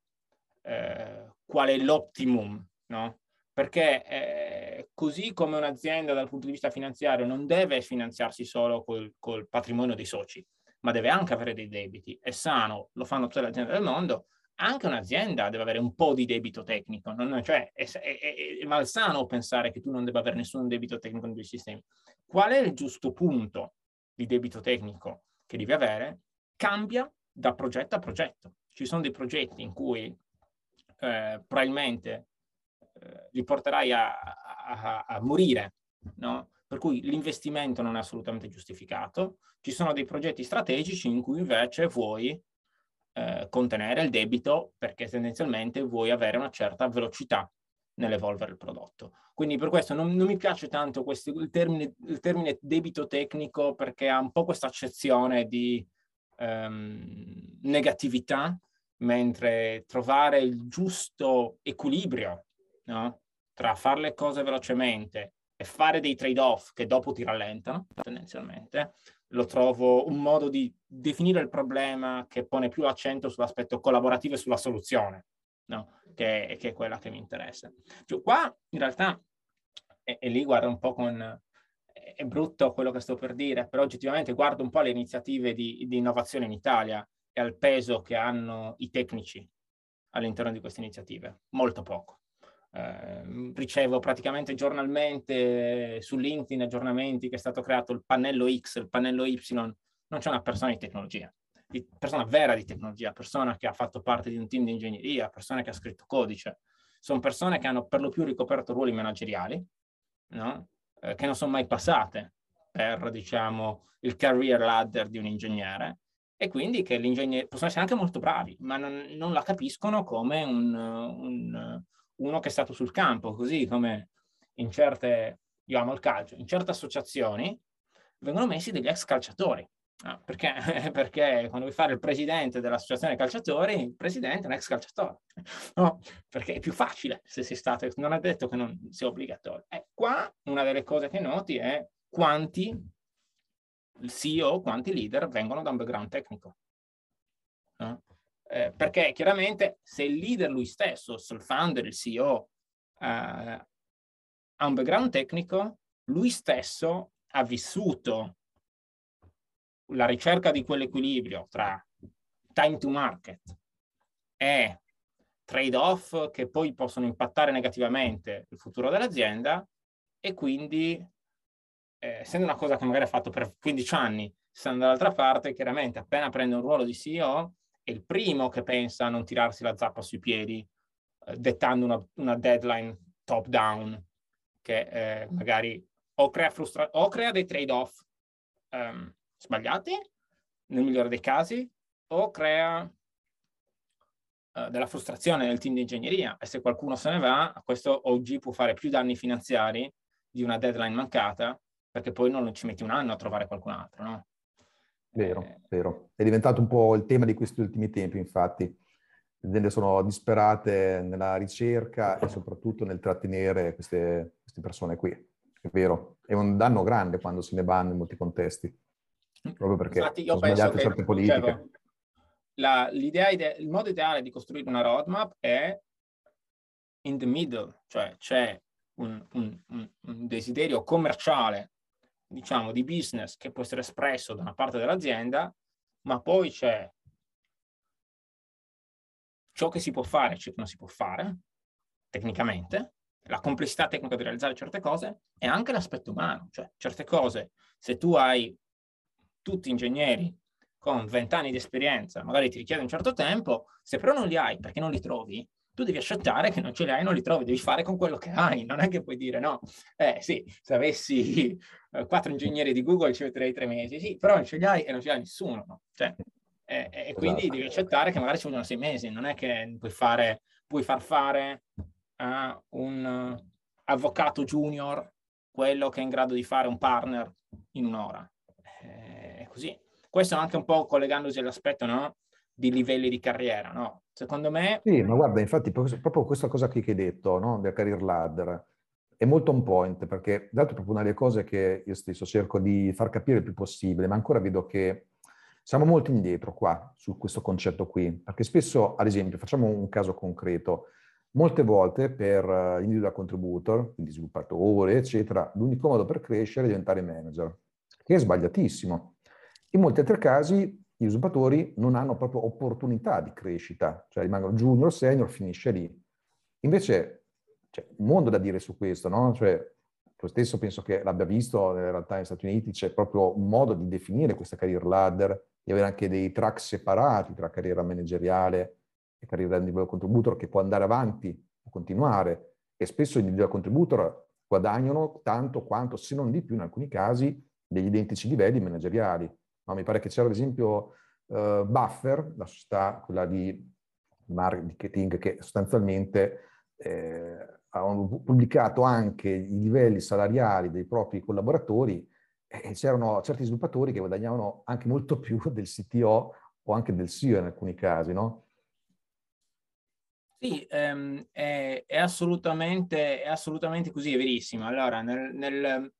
eh, qual è l'optimum no? Perché eh, così come un'azienda dal punto di vista finanziario non deve finanziarsi solo col, col patrimonio dei soci, ma deve anche avere dei debiti. È sano, lo fanno tutte le aziende del mondo, anche un'azienda deve avere un po' di debito tecnico, non, cioè è, è, è, malsano pensare che tu non debba avere nessun debito tecnico nei tuoi sistemi. Qual è il giusto punto di debito tecnico che devi avere? Cambia da progetto a progetto. Ci sono dei progetti in cui eh, probabilmente eh, li porterai a, a, a morire, no? per cui l'investimento non è assolutamente giustificato. Ci sono dei progetti strategici in cui invece vuoi eh, contenere il debito perché tendenzialmente vuoi avere una certa velocità nell'evolvere il prodotto. Quindi per questo non, non mi piace tanto questo, il, termine, il, termine, debito tecnico perché ha un po' questa accezione di ehm, negatività, mentre trovare il giusto equilibrio no? tra fare le cose velocemente e fare dei trade-off che dopo ti rallentano, tendenzialmente, lo trovo un modo di definire il problema che pone più l'accento sull'aspetto collaborativo e sulla soluzione, no? che, che, è quella che mi interessa. Cioè, qua in realtà, e, e lì guardo un po' con, è brutto quello che sto per dire, però oggettivamente guardo un po' le iniziative di, di, innovazione in Italia e al peso che hanno i tecnici all'interno di queste iniziative. Molto poco. Eh, ricevo praticamente giornalmente su LinkedIn aggiornamenti che è stato creato il pannello X, il pannello Y, non c'è una persona di tecnologia. di persona vera di tecnologia, persona che ha fatto parte di un team di ingegneria, persona che ha scritto codice. Sono persone che hanno per lo più ricoperto ruoli manageriali, no? Eh, che non sono mai passate per, diciamo, il career ladder di un ingegnere e quindi che l'ingegnere possono essere anche molto bravi, ma non, non la capiscono come un, un, uno che è stato sul campo, così come in certe, io amo il calcio, in certe associazioni vengono messi degli ex calciatori. No, perché? (laughs) perché quando vuoi fare il presidente dell'associazione calciatori, il presidente è un ex calciatore. No, perché è più facile se sei stato, non è detto che non sia obbligatorio. E qua una delle cose che noti è quanti CEO, quanti leader vengono da un background tecnico. No? Eh, perché chiaramente se il leader lui stesso, se il founder, il CEO, eh, ha un background tecnico, lui stesso ha vissuto la ricerca di quell'equilibrio tra time to market e trade-off che poi possono impattare negativamente il futuro dell'azienda e quindi, eh, essendo una cosa che magari ha fatto per 15 anni, stando dall'altra parte, chiaramente appena prende un ruolo di CEO è il primo che pensa a non tirarsi la zappa sui piedi, eh, dettando una, una deadline top down che eh, magari o crea, frustra- o crea dei trade-off um, sbagliati, nel migliore dei casi, o crea uh, della frustrazione nel team di ingegneria. E se qualcuno se ne va, questo OG può fare più danni finanziari di una deadline mancata, perché poi non ci metti un anno a trovare qualcun altro, no? Vero, eh, vero. È diventato un po' il tema di questi ultimi tempi, infatti. Le aziende sono disperate nella ricerca e soprattutto nel trattenere queste, queste persone qui. È vero, è un danno grande quando se ne vanno in molti contesti, proprio perché Infatti io sono sbagliate certe politiche. Dicevo, la, l'idea ide- il modo ideale di costruire una roadmap è in the middle, cioè c'è un, un, un, un desiderio commerciale, diciamo, di business che può essere espresso da una parte dell'azienda, ma poi c'è ciò che si può fare e ciò che non si può fare tecnicamente, la complessità tecnica di realizzare certe cose e anche l'aspetto umano, cioè certe cose, se tu hai tutti ingegneri con 20 anni di esperienza, magari ti richiede un certo tempo, se però non li hai perché non li trovi, tu devi accettare che non ce li hai, non li trovi, devi fare con quello che hai, non è che puoi dire no, eh sì, se avessi eh, quattro ingegneri di Google ci metterei tre mesi, sì, però non ce li hai e non ce li ha nessuno, no? cioè, eh, e quindi esatto. devi accettare che magari ci vogliono sei mesi, non è che puoi, fare, puoi far fare a un avvocato junior quello che è in grado di fare un partner in un'ora. Eh, così. Questo anche un po' collegandosi all'aspetto no? di livelli di carriera, no? Secondo me... Sì, ma guarda, infatti proprio questa cosa qui che hai detto, no? del career ladder, è molto on point, perché d'altro è proprio una delle cose che io stesso cerco di far capire il più possibile, ma ancora vedo che siamo molto indietro qua su questo concetto qui, perché spesso, ad esempio, facciamo un caso concreto, Molte volte per uh, individual contributor, quindi sviluppatori, eccetera, l'unico modo per crescere è diventare manager, che è sbagliatissimo. In molti altri casi gli sviluppatori non hanno proprio opportunità di crescita, cioè rimangono junior, senior, finisce lì. Invece c'è un mondo da dire su questo, no? Cioè, lo stesso penso che l'abbia visto in realtà negli Stati Uniti, c'è proprio un modo di definire questa career ladder, di avere anche dei track separati tra carriera manageriale e carriera individual contributor che può andare avanti, può continuare e spesso gli individual contributor guadagnano tanto quanto, se non di più in alcuni casi, degli identici livelli manageriali. No, mi pare che c'era ad esempio uh, Buffer, la società, quella di marketing, che sostanzialmente eh, hanno pubblicato anche i livelli salariali dei propri collaboratori e c'erano certi sviluppatori che guadagnavano anche molto (laughs) più del CTO o anche del CEO in alcuni casi, no? Sì, ehm, è, è, assolutamente, è, assolutamente, così, è verissimo. Allora, nel, nel,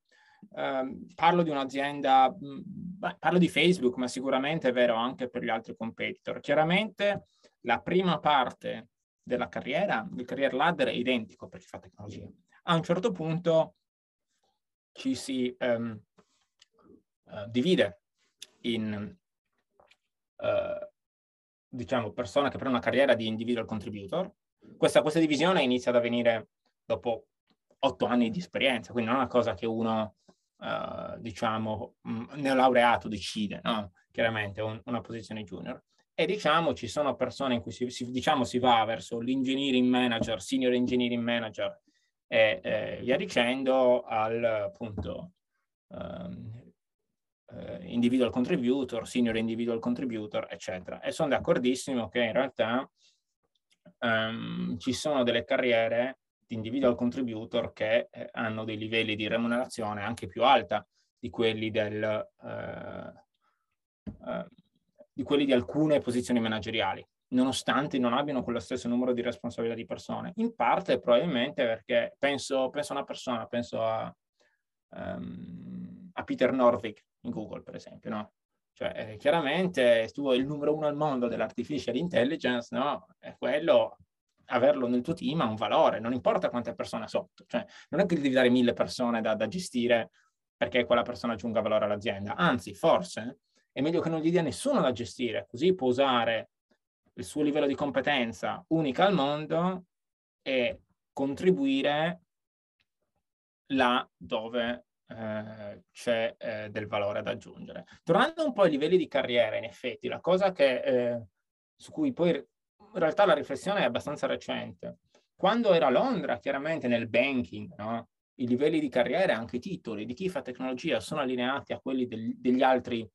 ehm, parlo di un'azienda, beh, parlo di Facebook, ma sicuramente è vero anche per gli altri competitor. Chiaramente la prima parte della carriera, il career ladder è identico per chi fa tecnologia. A un certo punto ci si ehm, uh, divide in uh, diciamo, persona che prende una carriera di individual contributor. Questa, questa divisione inizia ad avvenire dopo otto anni di esperienza, quindi non è una cosa che uno uh, diciamo, un neolaureato decide, no? chiaramente un, una posizione junior. E diciamo ci sono persone in cui si, si, diciamo, si va verso l'engineering manager, senior engineering manager e eh, via dicendo al appunto um, individual contributor, senior individual contributor, eccetera. E sono d'accordissimo che in realtà um, ci sono delle carriere individual contributor che eh, hanno dei livelli di remunerazione anche più alta di quelli, del, uh, uh, di, quelli di alcune posizioni manageriali, nonostante non abbiano quello stesso numero di responsabilità di persone. In parte probabilmente perché penso, penso a una persona, penso a, um, a Peter Norvig in Google, per esempio, no? Cioè, eh, chiaramente tu il numero uno al mondo dell'artificial intelligence, no? È quello, averlo nel tuo team ha un valore, non importa quante persone sotto. Cioè, non è che devi dare mille persone da, da gestire perché quella persona aggiunga valore all'azienda. Anzi, forse è meglio che non gli dia nessuno da gestire, così può usare il suo livello di competenza unica al mondo e contribuire là dove eh, c'è eh, del valore da aggiungere. Tornando un po' ai livelli di carriera, in effetti, la cosa che, eh, su cui poi in realtà la riflessione è abbastanza recente. Quando era a Londra, chiaramente nel banking, no? i livelli di carriera, anche i titoli di chi fa tecnologia sono allineati a quelli del, degli, altri,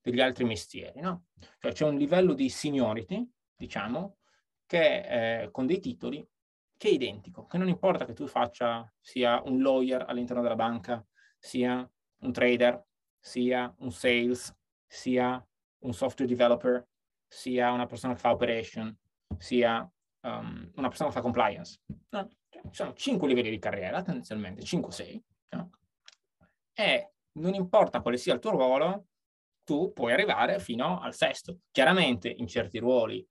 degli altri mestieri. No? Cioè c'è un livello di seniority, diciamo, che eh, con dei titoli che è identico, che non importa che tu faccia sia un lawyer all'interno della banca, sia un trader, sia un sales, sia un software developer, sia una persona che fa operation, sia um, una persona che fa compliance. No? Cioè, ci sono cinque livelli di carriera, tendenzialmente, 5-6. No? E non importa quale sia il tuo ruolo, tu puoi arrivare fino al sesto. Chiaramente in certi ruoli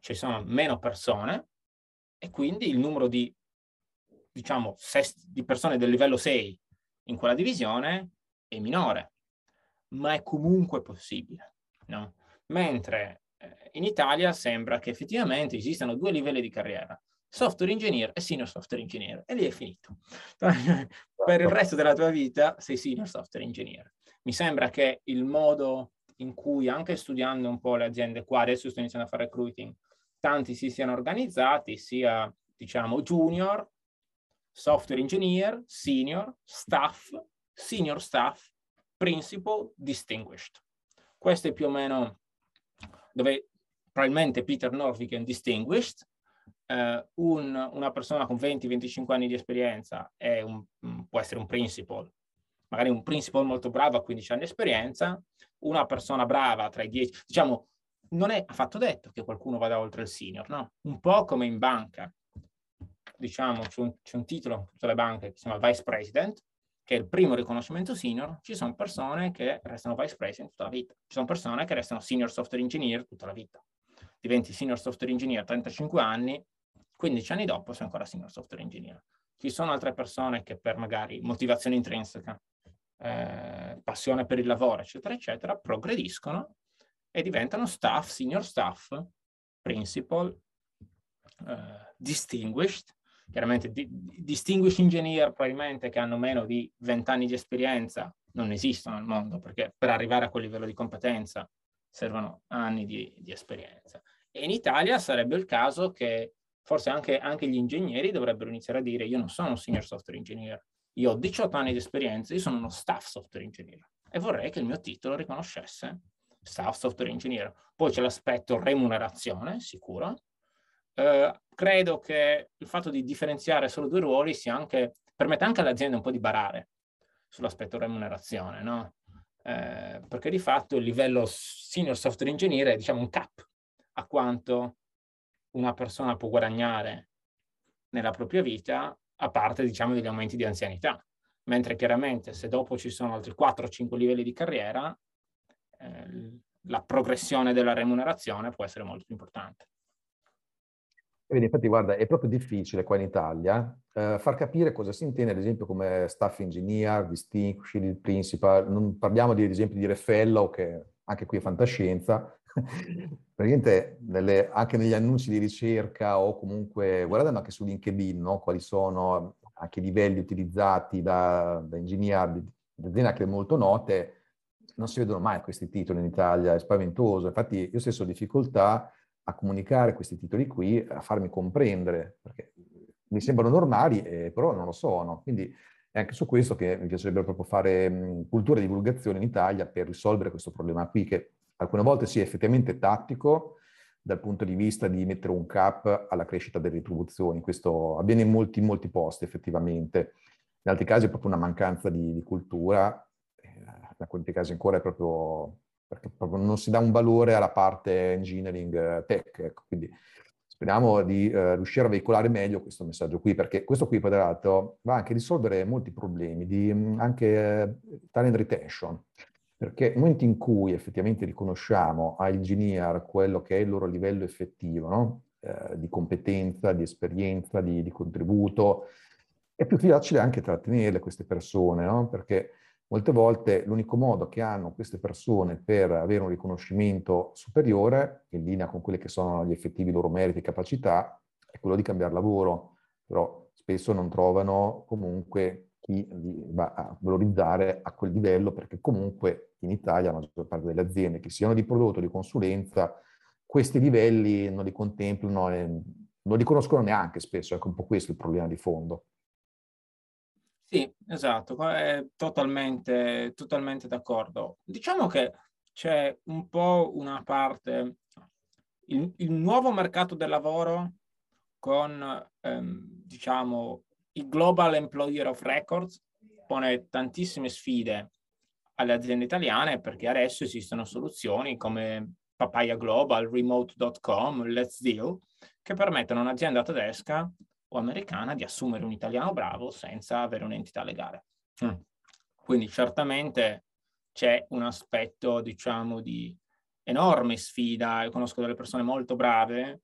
ci sono meno persone e quindi il numero di, diciamo, sest- di persone del livello 6 in quella divisione è minore, ma è comunque possibile. No? Mentre in Italia sembra che effettivamente esistano due livelli di carriera, software engineer e senior software engineer, e lì è finito. (laughs) per il resto della tua vita sei senior software engineer. Mi sembra che il modo in cui, anche studiando un po' le aziende qua, adesso sto iniziando a fare recruiting, tanti si siano organizzati, sia diciamo junior, software engineer, senior, staff, senior staff, principal, distinguished. Questo è più o meno dove probabilmente Peter Norvig distinguished, eh, un, una persona con 20-25 anni di esperienza un, può essere un principal, magari un principal molto bravo a 15 anni di esperienza, una persona brava tra i 10, diciamo, non è affatto detto che qualcuno vada oltre il senior, no? Un po' come in banca diciamo, c'è un, un titolo in tutte le banche che si chiama Vice President, che è il primo riconoscimento senior, ci sono persone che restano Vice President tutta la vita, ci sono persone che restano Senior Software Engineer tutta la vita. Diventi Senior Software Engineer a 35 anni, 15 anni dopo sei ancora Senior Software Engineer. Ci sono altre persone che per magari motivazione intrinseca, eh, passione per il lavoro, eccetera, eccetera, progrediscono e diventano staff, senior staff, principal, eh, distinguished chiaramente di, distinguished engineer probabilmente che hanno meno di 20 anni di esperienza non esistono al mondo perché per arrivare a quel livello di competenza servono anni di, di esperienza. E in Italia sarebbe il caso che forse anche, anche, gli ingegneri dovrebbero iniziare a dire io non sono un senior software engineer, io ho 18 anni di esperienza, io sono uno staff software engineer e vorrei che il mio titolo riconoscesse staff software engineer. Poi c'è l'aspetto remunerazione, sicuro, eh, credo che il fatto di differenziare solo due ruoli sia anche, permette anche all'azienda un po' di barare sull'aspetto remunerazione, no? Eh, perché di fatto il livello senior software engineer è diciamo un cap a quanto una persona può guadagnare nella propria vita a parte diciamo degli aumenti di anzianità mentre chiaramente se dopo ci sono altri 4-5 livelli di carriera eh, la progressione della remunerazione può essere molto importante Vedi, infatti, guarda, è proprio difficile qua in Italia eh, far capire cosa si intende, ad esempio, come staff engineer, distinguished, principal. Non parliamo, di, ad esempio, di refellow, che anche qui è fantascienza. (laughs) Praticamente nelle, anche negli annunci di ricerca o comunque, guardando anche su LinkedIn, no? quali sono anche i livelli utilizzati da, da engineer, aziende anche molto note, non si vedono mai questi titoli in Italia, è spaventoso. Infatti io stesso ho difficoltà a comunicare questi titoli qui, a farmi comprendere, perché mi sembrano normali, eh, però non lo sono. Quindi è anche su questo che mi piacerebbe proprio fare mh, cultura e divulgazione in Italia per risolvere questo problema qui, che alcune volte sì, è effettivamente tattico dal punto di vista di mettere un cap alla crescita delle retribuzioni. Questo avviene in molti, molti posti effettivamente. In altri casi è proprio una mancanza di, di cultura, eh, in alcuni casi ancora è proprio perché proprio non si dà un valore alla parte engineering eh, tech. Ecco. Quindi speriamo di eh, riuscire a veicolare meglio questo messaggio qui, perché questo qui poi tra l'altro va anche a risolvere molti problemi di mm, anche eh, talent retention, perché nel momento in cui effettivamente riconosciamo ai engineer quello che è il loro livello effettivo, no? eh, di competenza, di esperienza, di, di, contributo, è più facile anche trattenere queste persone, no? perché Molte volte l'unico modo che hanno queste persone per avere un riconoscimento superiore, in linea con quelli che sono gli effettivi loro meriti e capacità, è quello di cambiare lavoro. Però spesso non trovano comunque chi li va a valorizzare a quel livello, perché comunque in Italia la maggior parte delle aziende, che siano di prodotto o di consulenza, questi livelli non li contemplano non li conoscono neanche spesso, ecco un po' questo il problema di fondo. Sì, esatto, è totalmente, totalmente d'accordo. Diciamo che c'è un po' una parte, il, il nuovo mercato del lavoro con, ehm, diciamo, il Global Employer of Records pone tantissime sfide alle aziende italiane perché adesso esistono soluzioni come Papaya Global, Remote.com, Let's Deal, che permettono a un'azienda tedesca o americana di assumere un italiano bravo senza avere un'entità legale. Mm. Quindi certamente c'è un aspetto, diciamo, di enorme sfida. Io conosco delle persone molto brave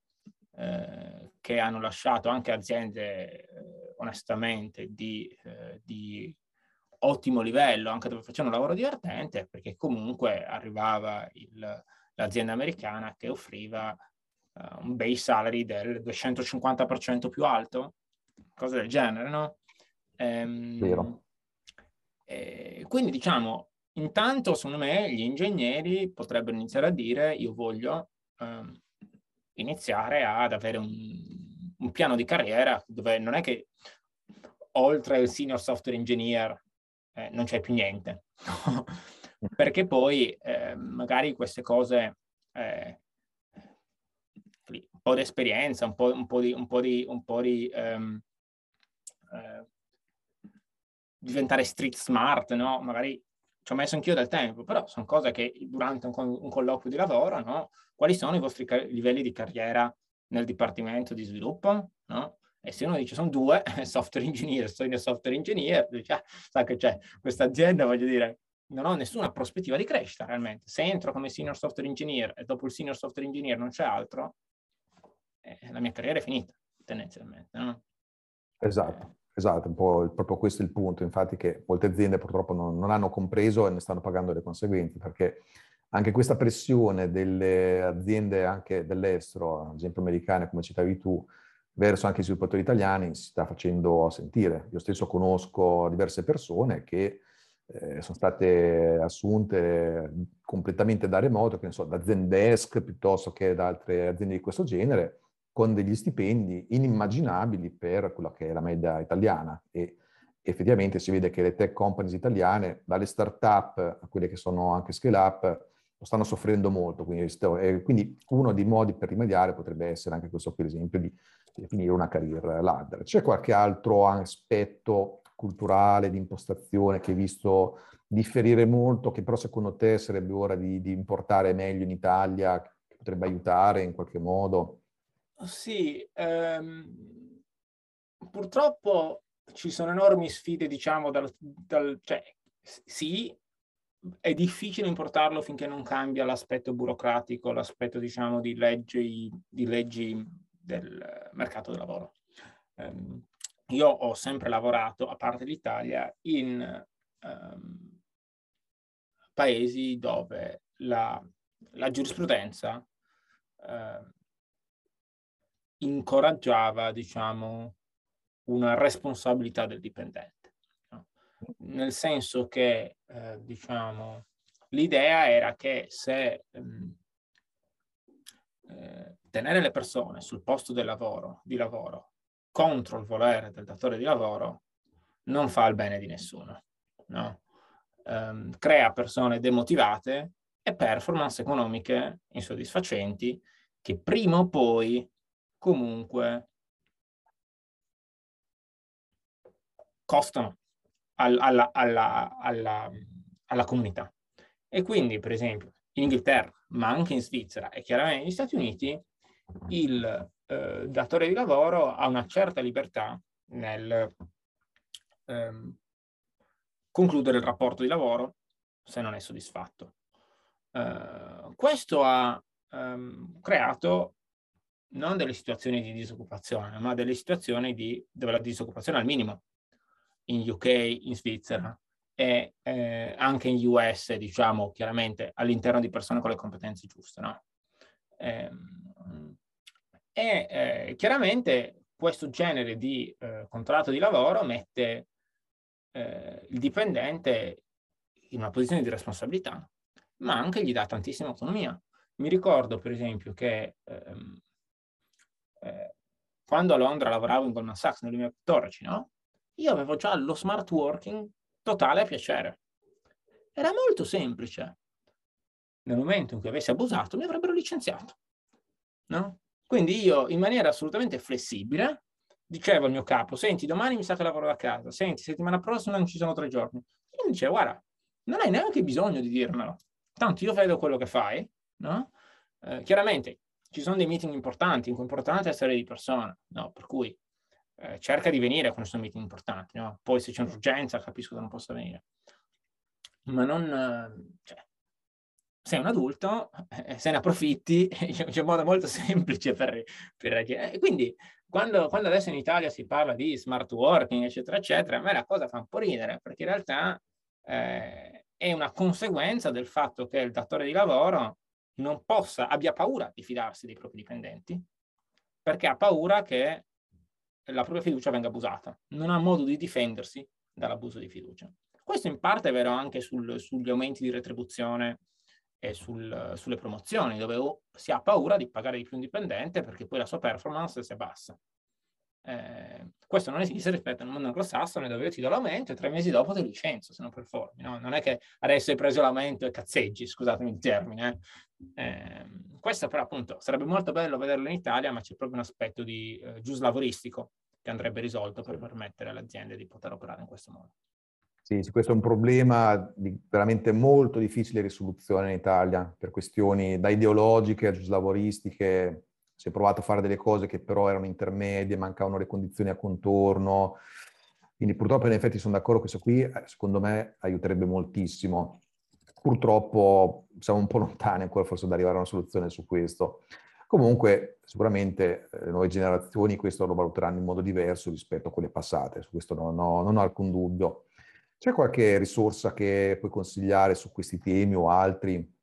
eh, che hanno lasciato anche aziende, eh, onestamente, di, eh, di, ottimo livello, anche dove facevano un lavoro divertente, perché comunque arrivava il, l'azienda americana che offriva uh, un base salary del 250% più alto, cose del genere, no? Ehm, Vero. E quindi diciamo, intanto secondo me gli ingegneri potrebbero iniziare a dire io voglio um, iniziare ad avere un, un, piano di carriera dove non è che oltre il senior software engineer eh, non c'è più niente, (laughs) perché poi eh, magari queste cose eh, po' di esperienza, un po', un po di, un po di, un po di um, eh, diventare street smart, no? Magari ci ho messo anch'io del tempo, però sono cose che durante un, un colloquio di lavoro, no? Quali sono i vostri car- livelli di carriera nel dipartimento di sviluppo, no? E se uno dice sono due, (laughs) software engineer, senior software engineer, dice, ah, sa che c'è questa azienda, voglio dire, non ho nessuna prospettiva di crescita realmente. Se entro come senior software engineer e dopo il senior software engineer non c'è altro, la mia carriera è finita, tendenzialmente. No? Esatto, esatto, proprio questo è il punto, infatti che molte aziende purtroppo non, non hanno compreso e ne stanno pagando le conseguenze, perché anche questa pressione delle aziende anche dell'estero, ad esempio americane come citavi tu, verso anche i sviluppatori italiani si sta facendo sentire. Io stesso conosco diverse persone che eh, sono state assunte completamente da remoto, che ne so, da Zendesk piuttosto che da altre aziende di questo genere, con degli stipendi inimmaginabili per quella che è la media italiana e effettivamente si vede che le tech companies italiane, dalle start-up a quelle che sono anche scale-up, lo stanno soffrendo molto. Quindi, uno dei modi per rimediare potrebbe essere anche questo, per esempio, di definire una career ladder. C'è qualche altro aspetto culturale, di impostazione che hai visto differire molto, che però secondo te sarebbe ora di, di importare meglio in Italia, che potrebbe aiutare in qualche modo? Sì, ehm, purtroppo ci sono enormi sfide, diciamo, dal, dal, cioè, sì, è difficile importarlo finché non cambia l'aspetto burocratico, l'aspetto, diciamo, di leggi, di leggi del mercato del lavoro. Um, io ho sempre lavorato, a parte l'Italia, in um, paesi dove la, la giurisprudenza uh, incoraggiava, diciamo, una responsabilità del dipendente. No? nel senso che, eh, diciamo, l'idea era che se ehm, eh, tenere le persone sul posto del lavoro, di lavoro contro il volere del datore di lavoro non fa il bene di nessuno, no? um, crea persone demotivate e performance economiche insoddisfacenti che prima o poi comunque costano al, alla, alla, alla, alla comunità. E quindi, per esempio, in Inghilterra, ma anche in Svizzera e chiaramente negli Stati Uniti, il eh, datore di lavoro ha una certa libertà nel ehm, concludere il rapporto di lavoro se non è soddisfatto. Uh, questo ha um, creato non delle situazioni di disoccupazione, ma delle situazioni di, dove la disoccupazione è al minimo in UK, in Svizzera e eh, anche in US, diciamo chiaramente all'interno di persone con le competenze giuste. No? Eh, e eh, chiaramente questo genere di eh, contratto di lavoro mette eh, il dipendente in una posizione di responsabilità, ma anche gli dà tantissima autonomia. Mi ricordo, per esempio, che ehm, eh, quando a Londra lavoravo in Goldman Sachs nel 2014, no? Io avevo già lo smart working totale a piacere. Era molto semplice. Nel momento in cui avessi abusato, mi avrebbero licenziato. No? Quindi io, in maniera assolutamente flessibile, dicevo al mio capo, senti, domani mi sa che lavoro da casa, senti, settimana prossima non ci sono tre giorni. E mi dice, guarda, non hai neanche bisogno di dirmelo. Tanto io vedo quello che fai, no? Eh, chiaramente ci sono dei meeting importanti, in cui è importante essere di persona, no? Per cui eh, cerca di venire quando sono meeting importanti, no? Poi se c'è un'urgenza capisco che non possa venire. Ma non... Cioè, sei un adulto, eh, se ne approfitti, (laughs) c'è un modo molto (laughs) semplice per, per reagire. E quindi quando, quando, adesso in Italia si parla di smart working, eccetera, eccetera, a me la cosa fa un po' ridere, perché in realtà eh, è una conseguenza del fatto che il datore di lavoro non possa, abbia paura di fidarsi dei propri dipendenti, perché ha paura che la propria fiducia venga abusata, non ha modo di difendersi dall'abuso di fiducia. Questo in parte è vero anche sul, sugli aumenti di retribuzione e sul, sulle promozioni, dove si ha paura di pagare di più un dipendente perché poi la sua performance si abbassa. Eh, questo non esiste rispetto al mondo anglosassone dove io ti do l'aumento e tre mesi dopo ti licenzio se non performi. No? Non è che adesso hai preso l'aumento e cazzeggi, scusatemi il termine. Eh. Eh, questo però appunto sarebbe molto bello vederlo in Italia, ma c'è proprio un aspetto di eh, giuslavoristico che andrebbe risolto per permettere alle aziende di poter operare in questo modo. Sì, sì, questo è un problema di veramente molto difficile risoluzione in Italia per questioni da ideologiche a giuslavoristiche. Si è provato a fare delle cose che però erano intermedie, mancavano le condizioni a contorno. Quindi purtroppo in effetti sono d'accordo questo qui, eh, secondo me aiuterebbe moltissimo. Purtroppo siamo un po' lontani ancora forse da arrivare a una soluzione su questo. Comunque sicuramente eh, le nuove generazioni questo lo valuteranno in modo diverso rispetto a quelle passate, su questo non ho, non ho alcun dubbio. C'è qualche risorsa che puoi consigliare su questi temi o altri?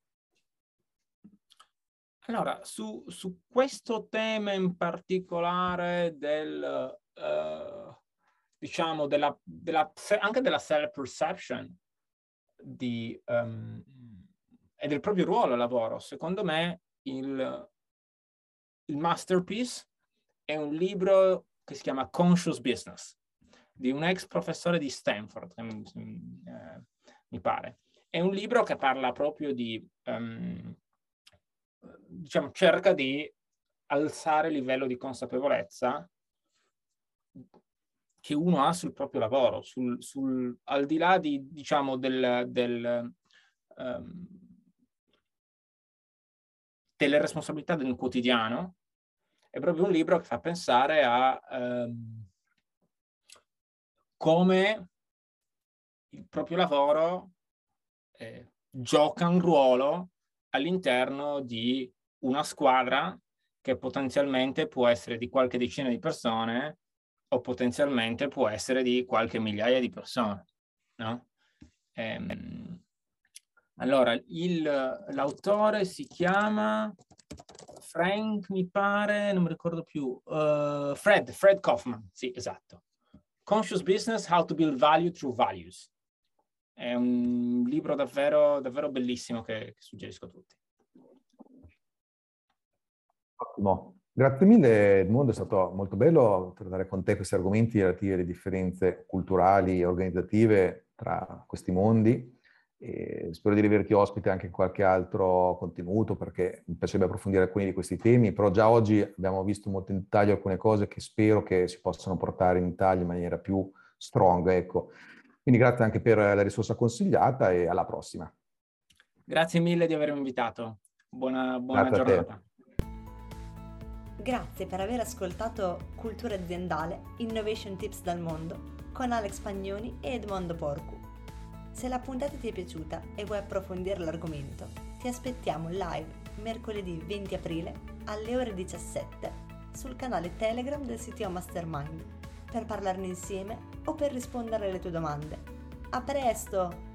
Allora, su, su questo tema in particolare del, uh, diciamo, della, della, anche della self-perception di, um, e del proprio ruolo al lavoro, secondo me il, il masterpiece è un libro che si chiama Conscious Business di un ex professore di Stanford, mi, eh, mi pare. È un libro che parla proprio di, um, diciamo, cerca di alzare il livello di consapevolezza che uno ha sul proprio lavoro, sul, sul, al di là di, diciamo, del, del, um, delle responsabilità del quotidiano, è proprio un libro che fa pensare a um, come il proprio lavoro eh, gioca un ruolo all'interno di una squadra che potenzialmente può essere di qualche decina di persone o potenzialmente può essere di qualche migliaia di persone. No? Ehm, allora, il, l'autore si chiama Frank, mi pare, non mi ricordo più, uh, Fred, Fred Kaufman, sì, esatto. Conscious Business, How to Build Value Through Values. È un libro davvero, davvero bellissimo che, che suggerisco a tutti. Ottimo. Grazie mille Edmondo, è stato molto bello trattare con te questi argomenti relativi alle differenze culturali e organizzative tra questi mondi. E spero di rivederti ospite anche in qualche altro contenuto perché mi piacerebbe approfondire alcuni di questi temi, però già oggi abbiamo visto molto in dettaglio alcune cose che spero che si possano portare in Italia in maniera più strong. Ecco. Quindi grazie anche per la risorsa consigliata e alla prossima. Grazie mille di avermi invitato. Buona, buona giornata. Grazie per aver ascoltato Cultura aziendale Innovation Tips dal mondo con Alex Pagnoni e Edmondo Porcu. Se la puntata ti è piaciuta e vuoi approfondire l'argomento, ti aspettiamo live mercoledì 20 aprile alle ore 17 sul canale Telegram del CTO Mastermind per parlarne insieme o per rispondere alle tue domande. A presto!